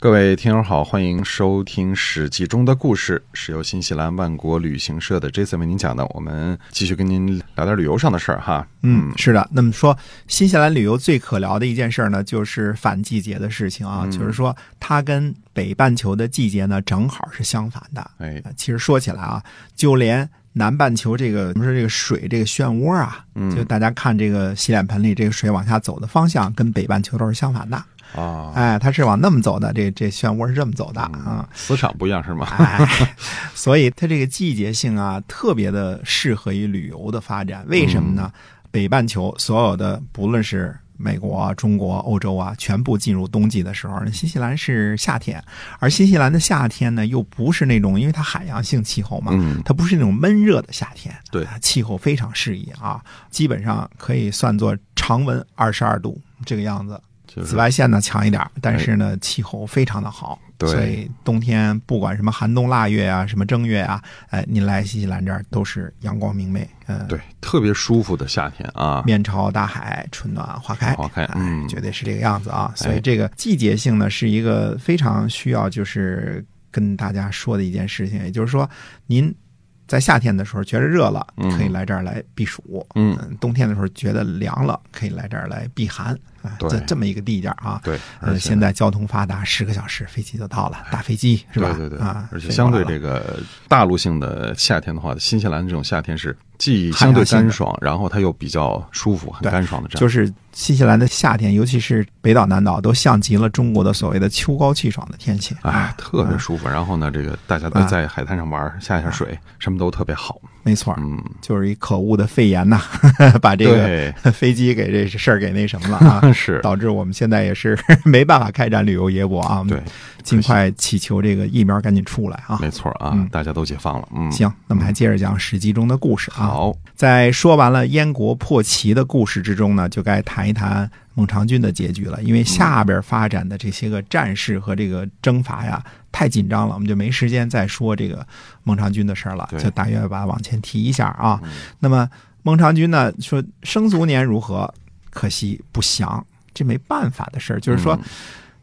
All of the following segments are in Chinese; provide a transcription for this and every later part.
各位听友好，欢迎收听《史记》中的故事，是由新西兰万国旅行社的 Jason 为您讲的。我们继续跟您聊点旅游上的事儿哈。嗯，是的。那么说，新西兰旅游最可聊的一件事呢，就是反季节的事情啊，就是说它跟北半球的季节呢正好是相反的。哎，其实说起来啊，就连南半球这个我们说这个水这个漩涡啊，就大家看这个洗脸盆里这个水往下走的方向，跟北半球都是相反的。啊，哎，它是往那么走的，这这漩涡是这么走的啊，磁场不一样是吗？哎，所以它这个季节性啊，特别的适合于旅游的发展。为什么呢？北半球所有的，不论是美国、中国、欧洲啊，全部进入冬季的时候，新西兰是夏天，而新西兰的夏天呢，又不是那种，因为它海洋性气候嘛，嗯它不是那种闷热的夏天，对啊气候非常适宜啊，基本上可以算作常温二十二度这个样子。就是紫外线呢强一点，但是呢气候非常的好，对所以冬天不管什么寒冬腊月啊，什么正月啊，哎，您来新西兰这儿都是阳光明媚，嗯、对，特别舒服的夏天啊。面朝大海，春暖花开，花开哎嗯绝对是这个样子啊。所以哎这个季节性呢，是一个非常需要就是跟大家说的一件事情，也就是说，您在夏天的时候觉得热了，嗯可以来这儿来避暑；嗯，冬天的时候觉得凉了，可以来这儿来避寒。这这么一个地点啊。对，现在交通发达，十个小时飞机就到了，大飞机是吧？对对对，啊，而且相对这个个大陆性的夏天的话，新西兰这种夏天是既相对干爽，然后它又比较舒服、很干爽的这样。就是新西兰的夏天，尤其是北岛、南岛，都像极了中国的所谓的秋高气爽的天气。哎啊，特别舒服。然后呢，这个大家都在海滩上玩，下一下水，什么都特别好。没错，嗯，就是一可恶的肺炎呐，把这个，飞机给这事儿给那什么了啊，是，导致我们现在也是 没办法开展旅游业务啊。对，尽快祈求这个疫苗赶紧出来啊。没错啊嗯，大家都解放了。嗯，行，那么还接着讲《史记》中的故事啊。好，在说完了燕国破齐的故事之中呢，就该谈一谈孟尝君的结局了。因为下边发展的这些个战事和这个征伐呀，太紧张了，我们就没时间再说这个孟尝君的事儿了，就大约把它往前提一下啊。嗯那么孟尝君呢说生卒年如何？可惜不详，这没办法的事儿。就是说嗯，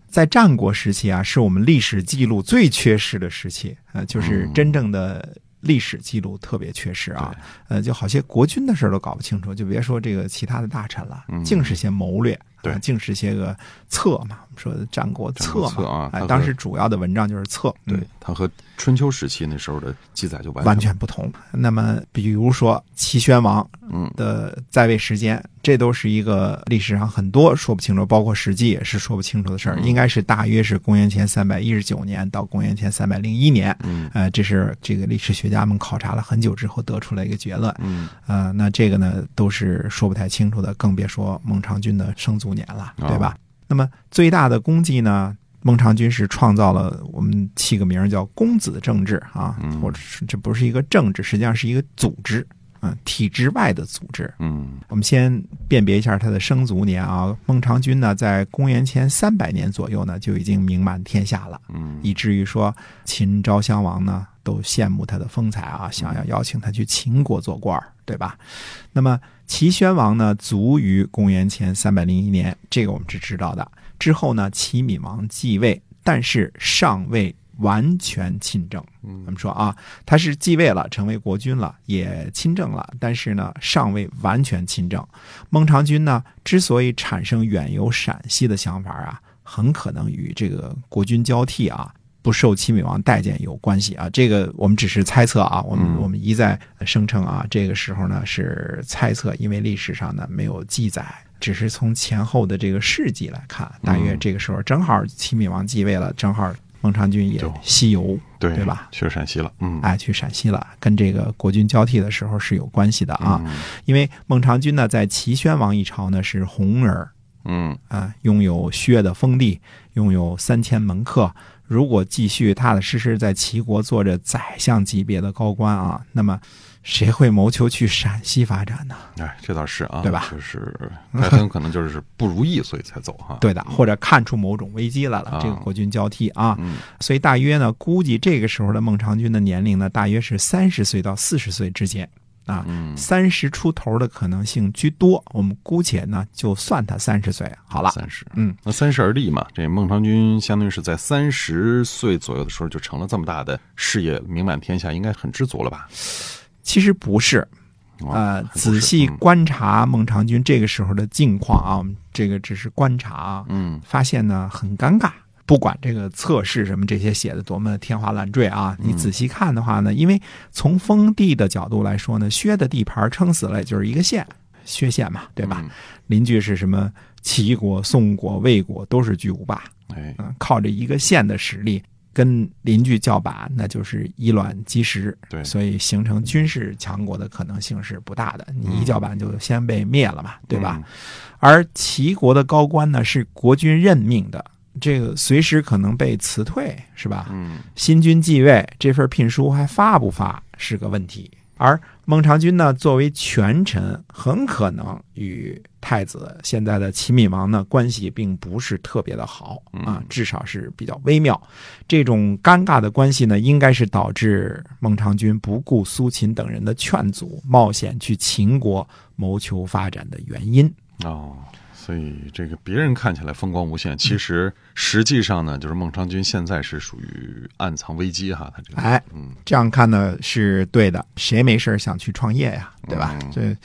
在战国时期啊，是我们历史记录最缺失的时期，呃，就是嗯真正的历史记录特别缺失啊。呃，就好些国君的事儿都搞不清楚，就别说这个其他的大臣了，嗯净是些谋略，对啊净是些个策嘛。我们说的战国策嘛，当时主要的文章就是策，对嗯，它和春秋时期那时候的记载就完完全不同。那么，比如说齐宣王嗯的在位时间，这都是一个历史上很多说不清楚，包括《史记》也是说不清楚的事儿。嗯应该是大约是公元前三百一十九年到公元前三百零一年，嗯呃，这是这个历史学家们考察了很久之后得出来一个结论。嗯呃，那这个呢都是说不太清楚的，更别说孟尝君的生卒年了，对吧？那么最大的功绩呢，孟尝君是创造了我们起个名叫公子政治啊，嗯或者是这不是一个政治，实际上是一个组织，嗯，体制外的组织。嗯我们先辨别一下他的生卒年啊，孟尝君呢，在公元前三百年左右呢就已经名满天下了。嗯以至于说秦昭襄王呢都羡慕他的风采啊，想要邀请他去秦国做官儿，对吧？那么齐宣王呢，卒于公元前三百零一年，这个我们是知道的。之后呢，齐闵王继位，但是尚未完全亲政。我嗯们说啊，他是继位了，成为国君了，也亲政了，但是呢，尚未完全亲政。孟尝君呢，之所以产生远游陕西的想法啊，很可能与这个国君交替啊。不受齐闵王待见有关系啊，这个我们只是猜测啊，我们嗯我们一再声称啊，这个时候呢是猜测，因为历史上呢没有记载，只是从前后的这个事迹来看，大约嗯这个时候正好齐闵王继位了，正好孟尝君也西游，对对吧？去陕西了。嗯哎，去陕西了，跟这个国君交替的时候是有关系的啊。嗯因为孟尝君呢，在齐宣王一朝呢是红人儿嗯啊，拥有薛的封地，拥有三千门客，如果继续踏踏实实在齐国做着宰相级别的高官啊，那么谁会谋求去陕西发展呢？哎，这倒是啊，对吧就是他很有可能就是不如意，所以才走哈。对的，或者看出某种危机来了啊，这个国君交替啊，嗯所以大约呢，估计这个时候的孟尝君的年龄呢，大约是三十岁到四十岁之间啊，嗯，三十出头的可能性居多。我们姑且呢就算他三十岁好了。三十，嗯，那三十而立嘛，这孟尝君相当于是在三十岁左右的时候就成了这么大的事业，名满天下，应该很知足了吧？其实不是，哦呃，仔细嗯。观察孟尝君这个时候的境况啊，我们这个只是观察啊，嗯。发现呢很尴尬。不管这个测试什么这些写的多么天花乱坠啊，你仔细看的话呢，因为从封地的角度来说呢，薛的地盘撑死了也就是一个县，薛县嘛，对吧？嗯。邻居是什么齐国、宋国、魏国都是巨无霸，哎，嗯，靠着一个县的实力跟邻居叫板，那就是以卵击石，对所以形成军事强国的可能性是不大的。你一叫板就先被灭了嘛，对吧？嗯？而齐国的高官呢是国君任命的，这个随时可能被辞退，是吧？嗯新君继位，这份聘书还发不发是个问题。而孟尝君呢，作为权臣，很可能与太子现在的齐闵王呢关系并不是特别的好啊，至少是比较微妙。这种尴尬的关系呢，应该是导致孟尝君不顾苏秦等人的劝阻，冒险去秦国谋求发展的原因。哦。所以这个别人看起来风光无限，其实实际上呢，就是孟尝君现在是属于暗藏危机哈，他这个，哎，嗯，这样看呢是对的。谁没事儿想去创业呀？对吧？嗯这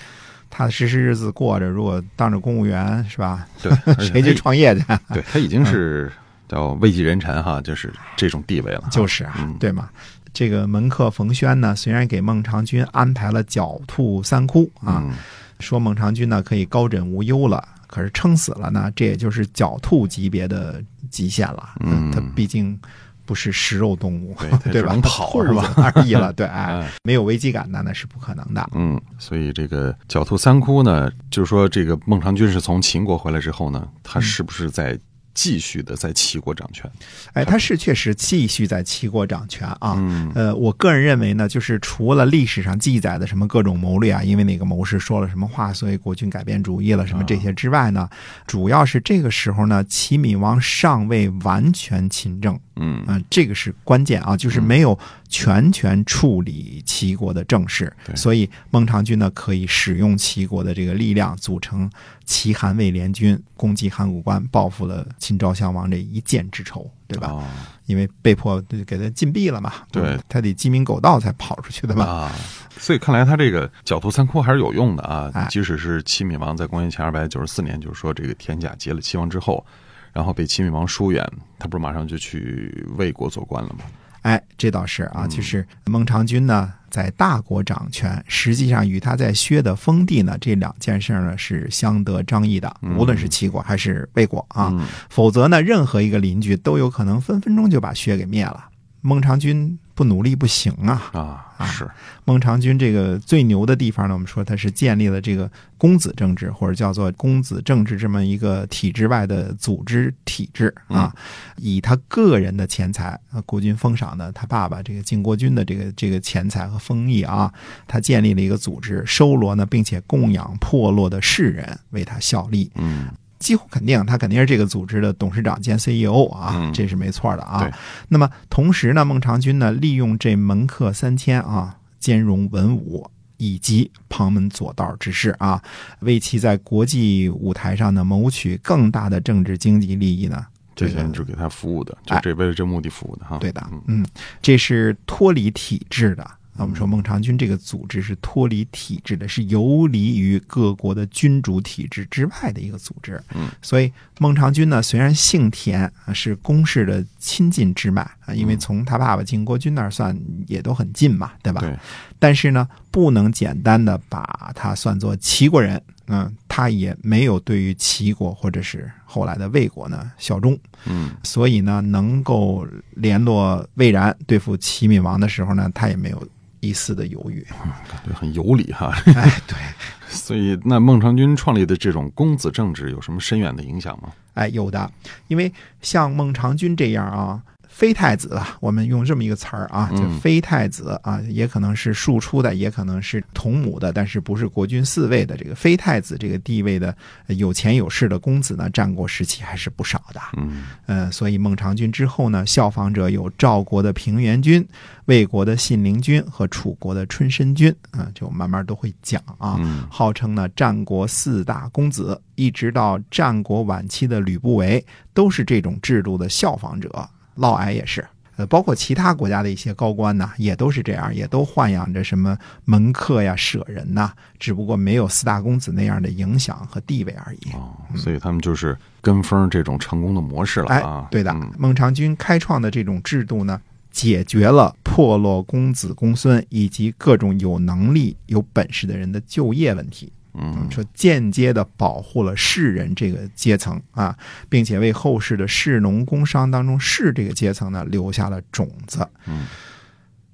踏踏实实日子过着，如果当着公务员是吧？对，谁去创业去？对 他已经是叫位极人臣哈，就是这种地位了。就是啊，嗯对嘛？这个门客冯轩呢，虽然给孟尝君安排了狡兔三窟啊，嗯说孟尝君呢可以高枕无忧了，可是撑死了呢，这也就是狡兔级别的极限了。嗯它毕竟不是食肉动物，对 它只吧？能跑兔是吧子而已了，对，哎哎，没有危机感那那是不可能的。嗯，所以这个狡兔三窟呢，就是说这个孟尝君是从秦国回来之后呢，他是不是在继续的在齐国掌权？哎，他是确实继续在齐国掌权啊。嗯呃，我个人认为呢，就是除了历史上记载的什么各种谋略啊，因为哪个谋士说了什么话，所以国君改变主意了什么这些之外呢，主要是这个时候呢，齐闵王尚未完全亲政，嗯嗯、这个是关键啊，就是没有全权处理齐国的政事，对所以孟尝君呢可以使用齐国的这个力量，组成齐韩魏联军，攻击函谷关，报复了秦昭襄王这一箭之仇，对吧？哦因为被迫给他禁闭了嘛，对他得鸡鸣狗盗才跑出去的嘛。啊，所以看来他这个狡兔三窟还是有用的啊哎。即使是齐闵王在公元前二百九十四年，就是说这个田甲劫了齐王之后，然后被齐闵王疏远，他不是马上就去魏国做官了吗？哎，这倒是啊，就是孟尝君呢在大国掌权，实际上与他在薛的封地呢这两件事呢是相得彰益的，无论是齐国还是魏国啊，嗯否则呢任何一个邻居都有可能分分钟就把薛给灭了。孟尝君不努力不行啊！啊，啊是，孟尝君这个最牛的地方呢，我们说他是建立了这个公子政治，或者叫做公子政治这么一个体制外的组织体制啊，以他个人的钱财，啊，国君封赏的他爸爸这个晋国君的这个这个钱财和封邑啊，他建立了一个组织，收罗呢，并且供养破落的士人为他效力，嗯几乎肯定，他肯定是这个组织的董事长兼 CEO 啊，嗯这是没错的啊对。那么同时呢，孟尝君呢，利用这门客三千啊，兼容文武。以及旁门左道之事啊，为其在国际舞台上呢谋取更大的政治经济利益呢，这这个些人就给他服务的，就哎这为了这目的服务的哈。对的嗯，嗯，这是脱离体制的。我们说孟尝君这个组织是脱离体制的，是游离于各国的君主体制之外的一个组织。嗯，所以孟尝君呢，虽然姓田啊，是公氏的亲近之脉啊，因为从他爸爸晋国君那儿算也都很近嘛，对吧？对，但是呢，不能简单的把他算作齐国人。嗯，他也没有对于齐国或者是后来的魏国呢效忠。嗯所以呢，能够联络魏然对付齐闵王的时候呢，他也没有一丝的犹豫。感觉很有理哈。哎，对，所以，那孟尝君创立的这种公子政治有什么深远的影响吗？哎，有的，因为像孟尝君这样啊，非太子吧，我们用这么一个词儿啊，就嗯非太子啊，也可能是庶出的，也可能是同母的，但是不是国君嗣位的这个非太子这个地位的呃有钱有势的公子呢，战国时期还是不少的。嗯呃，所以孟尝君之后呢，效仿者有赵国的平原君、魏国的信陵君和楚国的春申君啊、就慢慢都会讲啊。嗯号称呢战国四大公子，一直到战国晚期的吕不韦，都是这种制度的效仿者。嫪毐也是，呃，包括其他国家的一些高官呐，也都是这样，也都豢养着什么门客呀、舍人呐，只不过没有四大公子那样的影响和地位而已。哦，所以他们就是跟风这种成功的模式了哎啊。，对的嗯，孟尝君开创的这种制度呢，解决了破落公子公孙以及各种有能力、有本事的人的就业问题。嗯说间接的保护了士人这个阶层啊，并且为后世的士农工商当中士这个阶层呢留下了种子。嗯，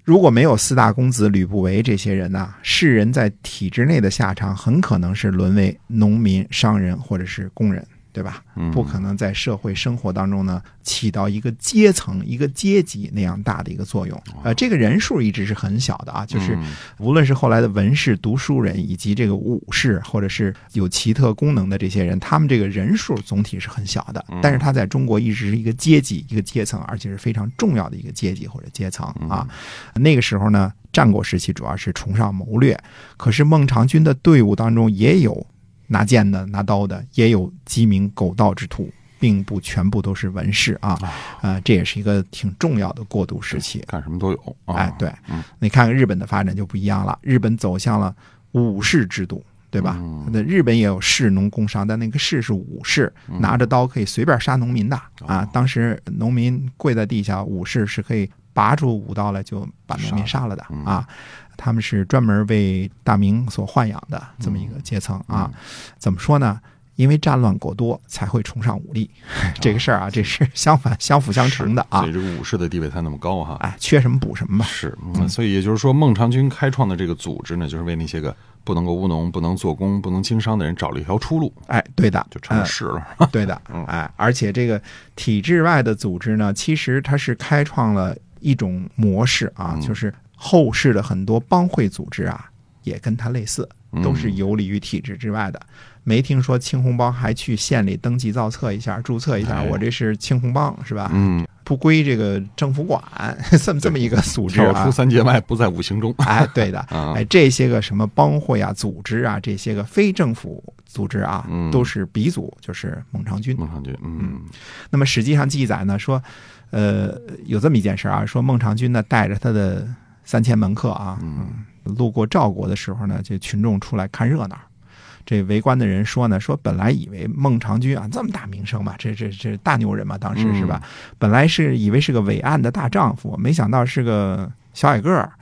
如果没有四大公子吕不韦这些人呐、士人在体制内的下场很可能是沦为农民、商人或者是工人，对吧？嗯不可能在社会生活当中呢起到一个阶层、一个阶级那样大的一个作用。呃，这个人数一直是很小的啊，就是嗯无论是后来的文士、读书人，以及这个武士，或者是有奇特功能的这些人，他们这个人数总体是很小的。但是他在中国一直是一个阶级、一个阶层，而且是非常重要的一个阶级或者阶层啊。那个时候呢，战国时期主要是崇尚谋略，可是孟尝君的队伍当中也有拿剑的、拿刀的，也有鸡鸣狗盗之徒。并不全部都是文士啊，啊、这也是一个挺重要的过渡时期。干什么都有啊。哎，对嗯，你看看日本的发展就不一样了，日本走向了武士制度，对吧？嗯那日本也有士农工商，但那个士是武士，嗯拿着刀可以随便杀农民的哦啊。当时农民跪在地下，武士是可以拔出武刀来就把农民杀了的嗯啊。他们是专门为大明所豢养的这么一个阶层啊。怎么说呢？因为战乱过多，才会崇尚武力。这个事儿啊，这是相反、相辅相成的啊所以。这个武士的地位才那么高哈。哎，缺什么补什么吧。是，嗯，所以也就是说，孟尝君开创的这个组织呢，就是为那些个不能够务农、不能做工、不能经商的人找了一条出路，哎，对的，就成了嗯士了。对的嗯，哎，而且这个体制外的组织呢，其实它是开创了一种模式啊，嗯就是后世的很多帮会组织啊，也跟它类似，都是嗯游离于体制之外的。没听说青红帮还去县里登记造册一下、注册一下，哎我这是青红帮是吧？嗯，不归这个政府管，这 么这么一个组织啊 跳出。三界外，不在五行中。哎，对的，啊哎，这些个什么帮会啊、组织啊，这些个非政府组织啊，嗯都是鼻祖，就是孟尝君。孟尝君，嗯那么史记上记载呢，说，呃，有这么一件事啊，说孟尝君呢带着他的三千门客啊，嗯路过赵国的时候呢，这群众出来看热闹。这围观的人说呢，说本来以为孟尝君啊这么大名声嘛，这这这大牛人嘛，当时是吧？本来是以为是个伟岸的大丈夫，没想到是个小矮个儿。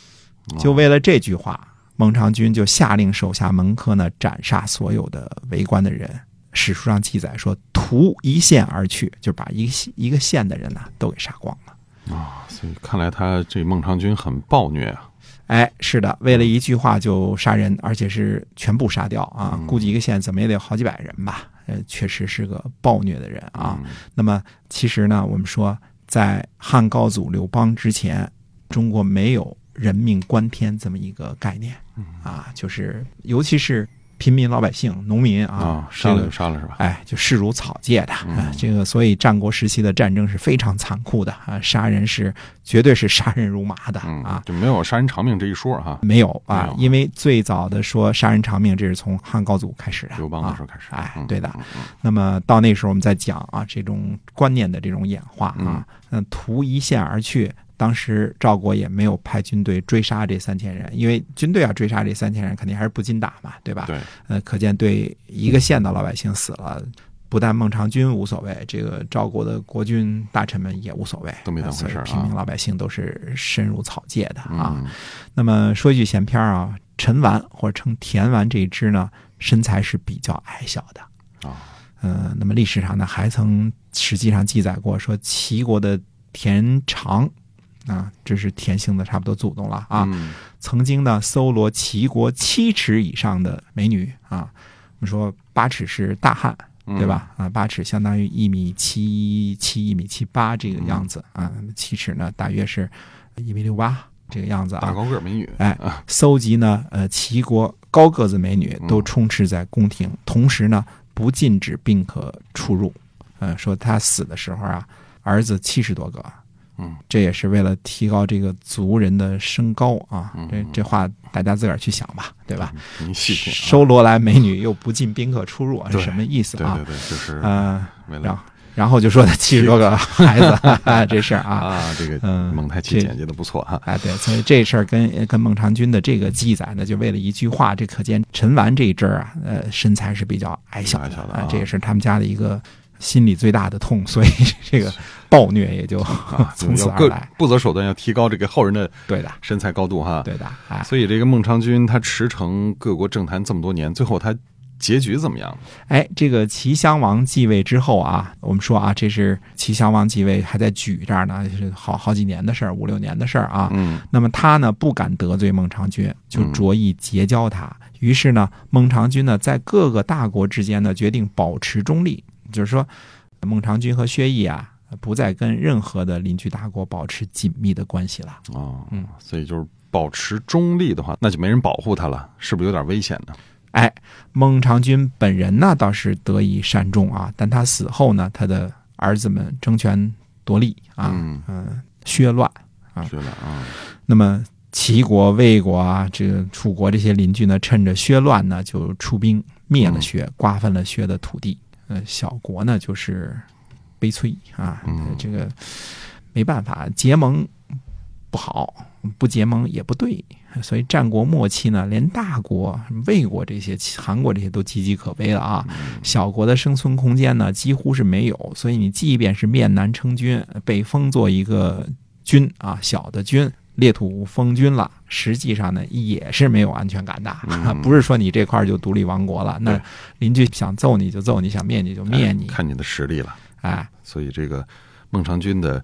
就为了这句话，孟尝君就下令手下门客呢斩杀所有的围观的人。史书上记载说，屠一县而去，就把一一个县的人呢都给杀光了。啊，所以看来他这孟尝君很暴虐啊。哎，是的，为了一句话就杀人，而且是全部杀掉啊！估计一个县怎么也得有好几百人吧。呃，确实是个暴虐的人啊。嗯那么其实呢，我们说在汉高祖刘邦之前，中国没有人命关天这么一个概念啊，就是尤其是平民老百姓、农民啊杀了就杀了是吧？哎，就视如草芥的嗯啊。这个，所以战国时期的战争是非常残酷的啊，杀人是绝对是杀人如麻的嗯啊。就没有杀人偿命这一说哈。没有，啊因为最早的说杀人偿命，这是从汉高祖开始的。刘邦那时候啊开始，哎嗯，对的。那么到那时候我们再讲啊，这种观念的这种演化啊，嗯，图一线而去。当时赵国也没有派军队追杀这三千人，因为军队要追杀这三千人，肯定还是不禁打嘛，对吧？对，呃，可见对一个县的老百姓死了，不但孟尝君无所谓，这个赵国的国君大臣们也无所谓，都没当回事儿啊平民老百姓都是深入草芥的啊。嗯那么说一句闲篇儿啊，陈完或者称田完这一支呢，身材是比较矮小的。啊，呃，那么历史上呢，还曾实际上记载过说，齐国的田常啊，这是田姓的差不多祖宗了啊，嗯。曾经呢搜罗齐国七尺以上的美女啊，我们说八尺是大汉对吧？啊，八尺相当于一米七七、一米七八这个样子啊，七尺呢大约是一米六八这个样子啊。大高个美女，哎，搜集呢，呃，齐国高个子美女都充斥在宫廷，同时呢，不禁止宾客出入。呃，说他死的时候啊，儿子七十多个，嗯，这也是为了提高这个族人的身高啊。嗯这这话大家自个儿去想吧，对吧？您细品啊，收罗兰美女又不进宾客出入，是什么意思啊对对？对，就是嗯，然后然后就说他七十多个孩子 这事儿啊。啊，这个嗯蒙太奇这简介的不错哈。哎，对，所以这事儿跟跟孟尝君的这个记载呢，就为了一句话，这可见陈完这一阵儿啊，呃，身材是比较矮小矮小的啊啊，这也是他们家的一个心里最大的痛，所以这个暴虐也就 从此而来。不择手段要提高这个后人的对的，身材高度哈。对的，哎，所以这个孟尝君他驰骋各国政坛这么多年，最后他结局怎么样？哎，这个齐襄王继位之后啊，我们说啊，这是齐襄王继位还在举这儿呢，是好好几年的事儿，五六年的事儿啊。嗯那么他呢不敢得罪孟尝君，就着意结交他。于是呢，孟尝君呢在各个大国之间呢决定保持中立，就是说，孟尝君和薛毅啊不再跟任何的邻居大国保持紧密的关系了。哦，嗯，所以就是保持中立的话，那就没人保护他了，是不是有点危险呢？哎，孟尝君本人呢倒是得以善终啊，但他死后呢，他的儿子们争权夺利啊，嗯嗯，削乱。啊削乱啊，那么齐国、魏国啊，这个楚国这些邻居呢，趁着削乱呢，就出兵灭了薛，瓜分了薛的土地。呃，小国呢就是悲催啊，嗯这个没办法，结盟不好，不结盟也不对。所以战国末期呢，连大国魏国这些、韩国这些都岌岌可危了啊。小国的生存空间呢，几乎是没有。所以你即便是面南称君，被封做一个君啊，小的君，列土封君了，实际上呢也是没有安全感的，嗯。不是说你这块儿就独立王国了，那邻居想揍你就揍你，想灭你就灭你。哎，看你的实力了。哎。所以这个孟尝君的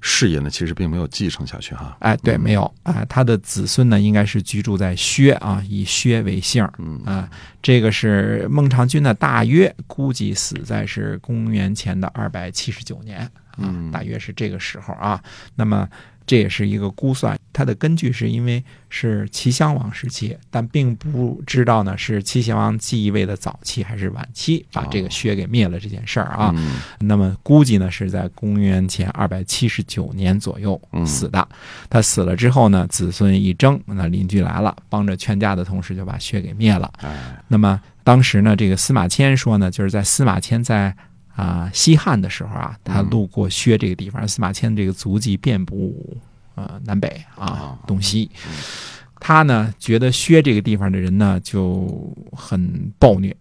事业呢，其实并没有继承下去哈。哎，对，没有。啊，他的子孙呢应该是居住在薛啊，以薛为姓啊，这个是孟尝君呢，大约估计死在是公元前的二百七十九年啊嗯，大约是这个时候啊。那么这也是一个估算，它的根据是因为是齐襄王时期，但并不知道呢是齐襄王继位的早期还是晚期把这个薛给灭了这件事儿啊。嗯那么估计呢是在公元前二百七十九年左右嗯死的。他死了之后呢，子孙一争，那邻居来了，帮着劝架的同时就把薛给灭了。哎，那么当时呢，这个司马迁说呢，就是在司马迁在啊、西汉的时候啊，他路过薛这个地方，司马迁这个足迹遍布呃南北啊啊东西。他呢觉得薛这个地方的人呢就很暴虐，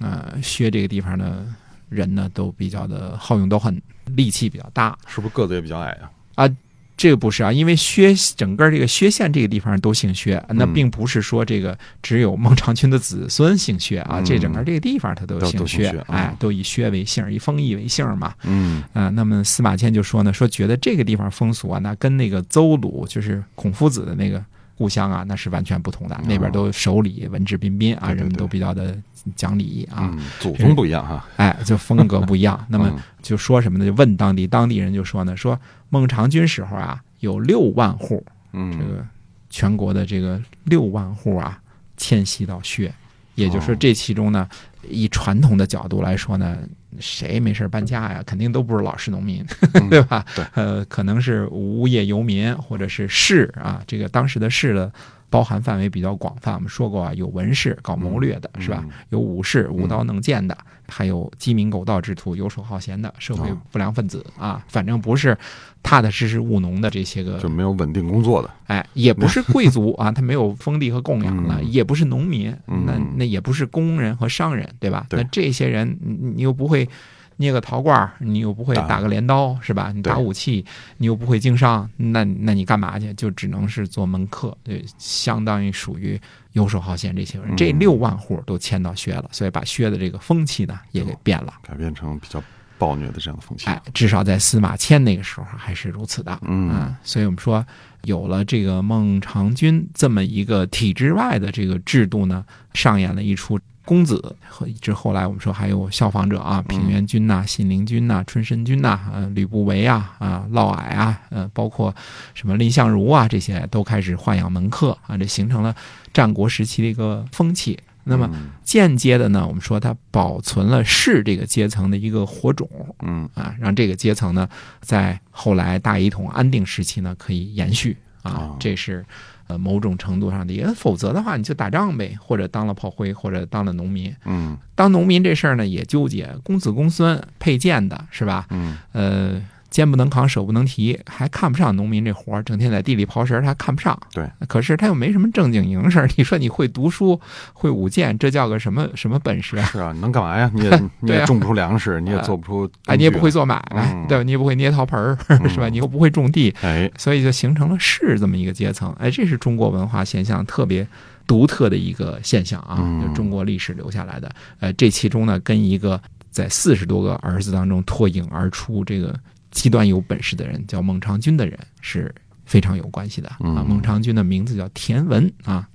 呃，薛这个地方的人呢都比较的好勇斗狠，力气比较大。是不是个子也比较矮啊？这个不是啊，因为薛整个这个薛县这个地方都姓薛，那嗯。并不是说这个只有孟尝君的子孙姓薛啊，嗯。这整个这个地方他都都姓薛嗯哎，都以薛为姓，以封邑为姓嘛。嗯。啊、那么司马迁就说呢，说觉得这个地方风俗啊，那跟那个邹鲁就是孔夫子的那个故乡啊，那是完全不同的，那边都守礼，文质彬彬啊，人们都比较的讲礼仪啊，嗯，祖宗不一样哈。哎，就风格不一样。那么嗯就说什么呢？就问当地当地人就说呢，说孟尝君时候啊，有六万户，这嗯个全国的这个六万户啊，迁徙到薛，也就是这其中呢，以传统的角度来说呢，谁没事搬家呀？肯定都不是老实农民，嗯 对吧？对呃，可能是无业游民或者是士啊，这个当时的士的。包含范围比较广泛，我们说过啊，有文士搞谋略的，是吧？嗯有武士舞刀弄剑的，还有鸡鸣狗盗之徒、游手好闲的社会哦不良分子啊，反正不是踏踏实实务农的这些个就没有稳定工作的。哎，也不是贵族啊，他没有封地和供养了，嗯也不是农民，嗯那那也不是工人和商人，对吧？对那这些人，你你又不会捏个陶罐儿，你又不会打打个镰刀，是吧？你打武器，你又不会经商，那那你干嘛去？就只能是做门客，就相当于属于游手好闲这些人。这嗯六万户都迁到薛了，所以把薛的这个风气呢也给变了。改变成比较暴虐的这样的风气。哎，至少在司马迁那个时候还是如此的。嗯啊，所以我们说有了这个孟尝君这么一个体制外的这个制度呢，上演了一出公子，和一直后来我们说还有效仿者啊，平原君呐、信陵君呐、春申君呐、呃吕不韦啊、啊嫪毐啊，呃包括什么蔺相如啊，这些都开始豢养门客啊，这形成了战国时期的一个风气。那么嗯。间接的呢，我们说它保存了士这个阶层的一个火种嗯。啊，让这个阶层呢在后来大一统安定时期呢可以延续啊哦，这是呃某种程度上的，也否则的话你就打仗呗，或者当了炮灰，或者当了农民。嗯当农民这事儿呢也纠结，公子公孙配剑的是吧？嗯呃，肩不能扛，手不能提，还看不上农民这活儿，整天在地里刨食儿，他看不上。对，可是他又没什么正经营事儿。你说你会读书，会舞剑，这叫个什么什么本事啊？是啊，你能干嘛呀？你也你对种不出粮食，你也做不出，哎，你也不会，做买卖，嗯 对吧？你也不会捏陶盆儿，嗯是吧？你又不会种地，哎，所以就形成了士这么一个阶层。哎，这是中国文化现象特别独特的一个现象啊，嗯就中国历史留下来的。呃，这其中呢，跟一个在四十多个儿子当中脱颖而出，这个极端有本事的人叫孟尝君的人是非常有关系的啊。嗯孟尝君的名字叫田文啊，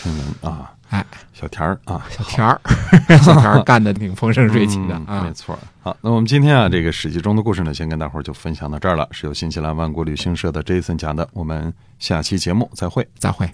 田文啊，哎，小田儿啊，小田儿，小田儿干的挺风生水起的嗯没啊。错。好，那我们今天啊，这个史记中的故事呢，先跟大伙儿就分享到这儿了，是由新西兰万国旅行社的 Jason 讲的，我们下期节目再会。再会。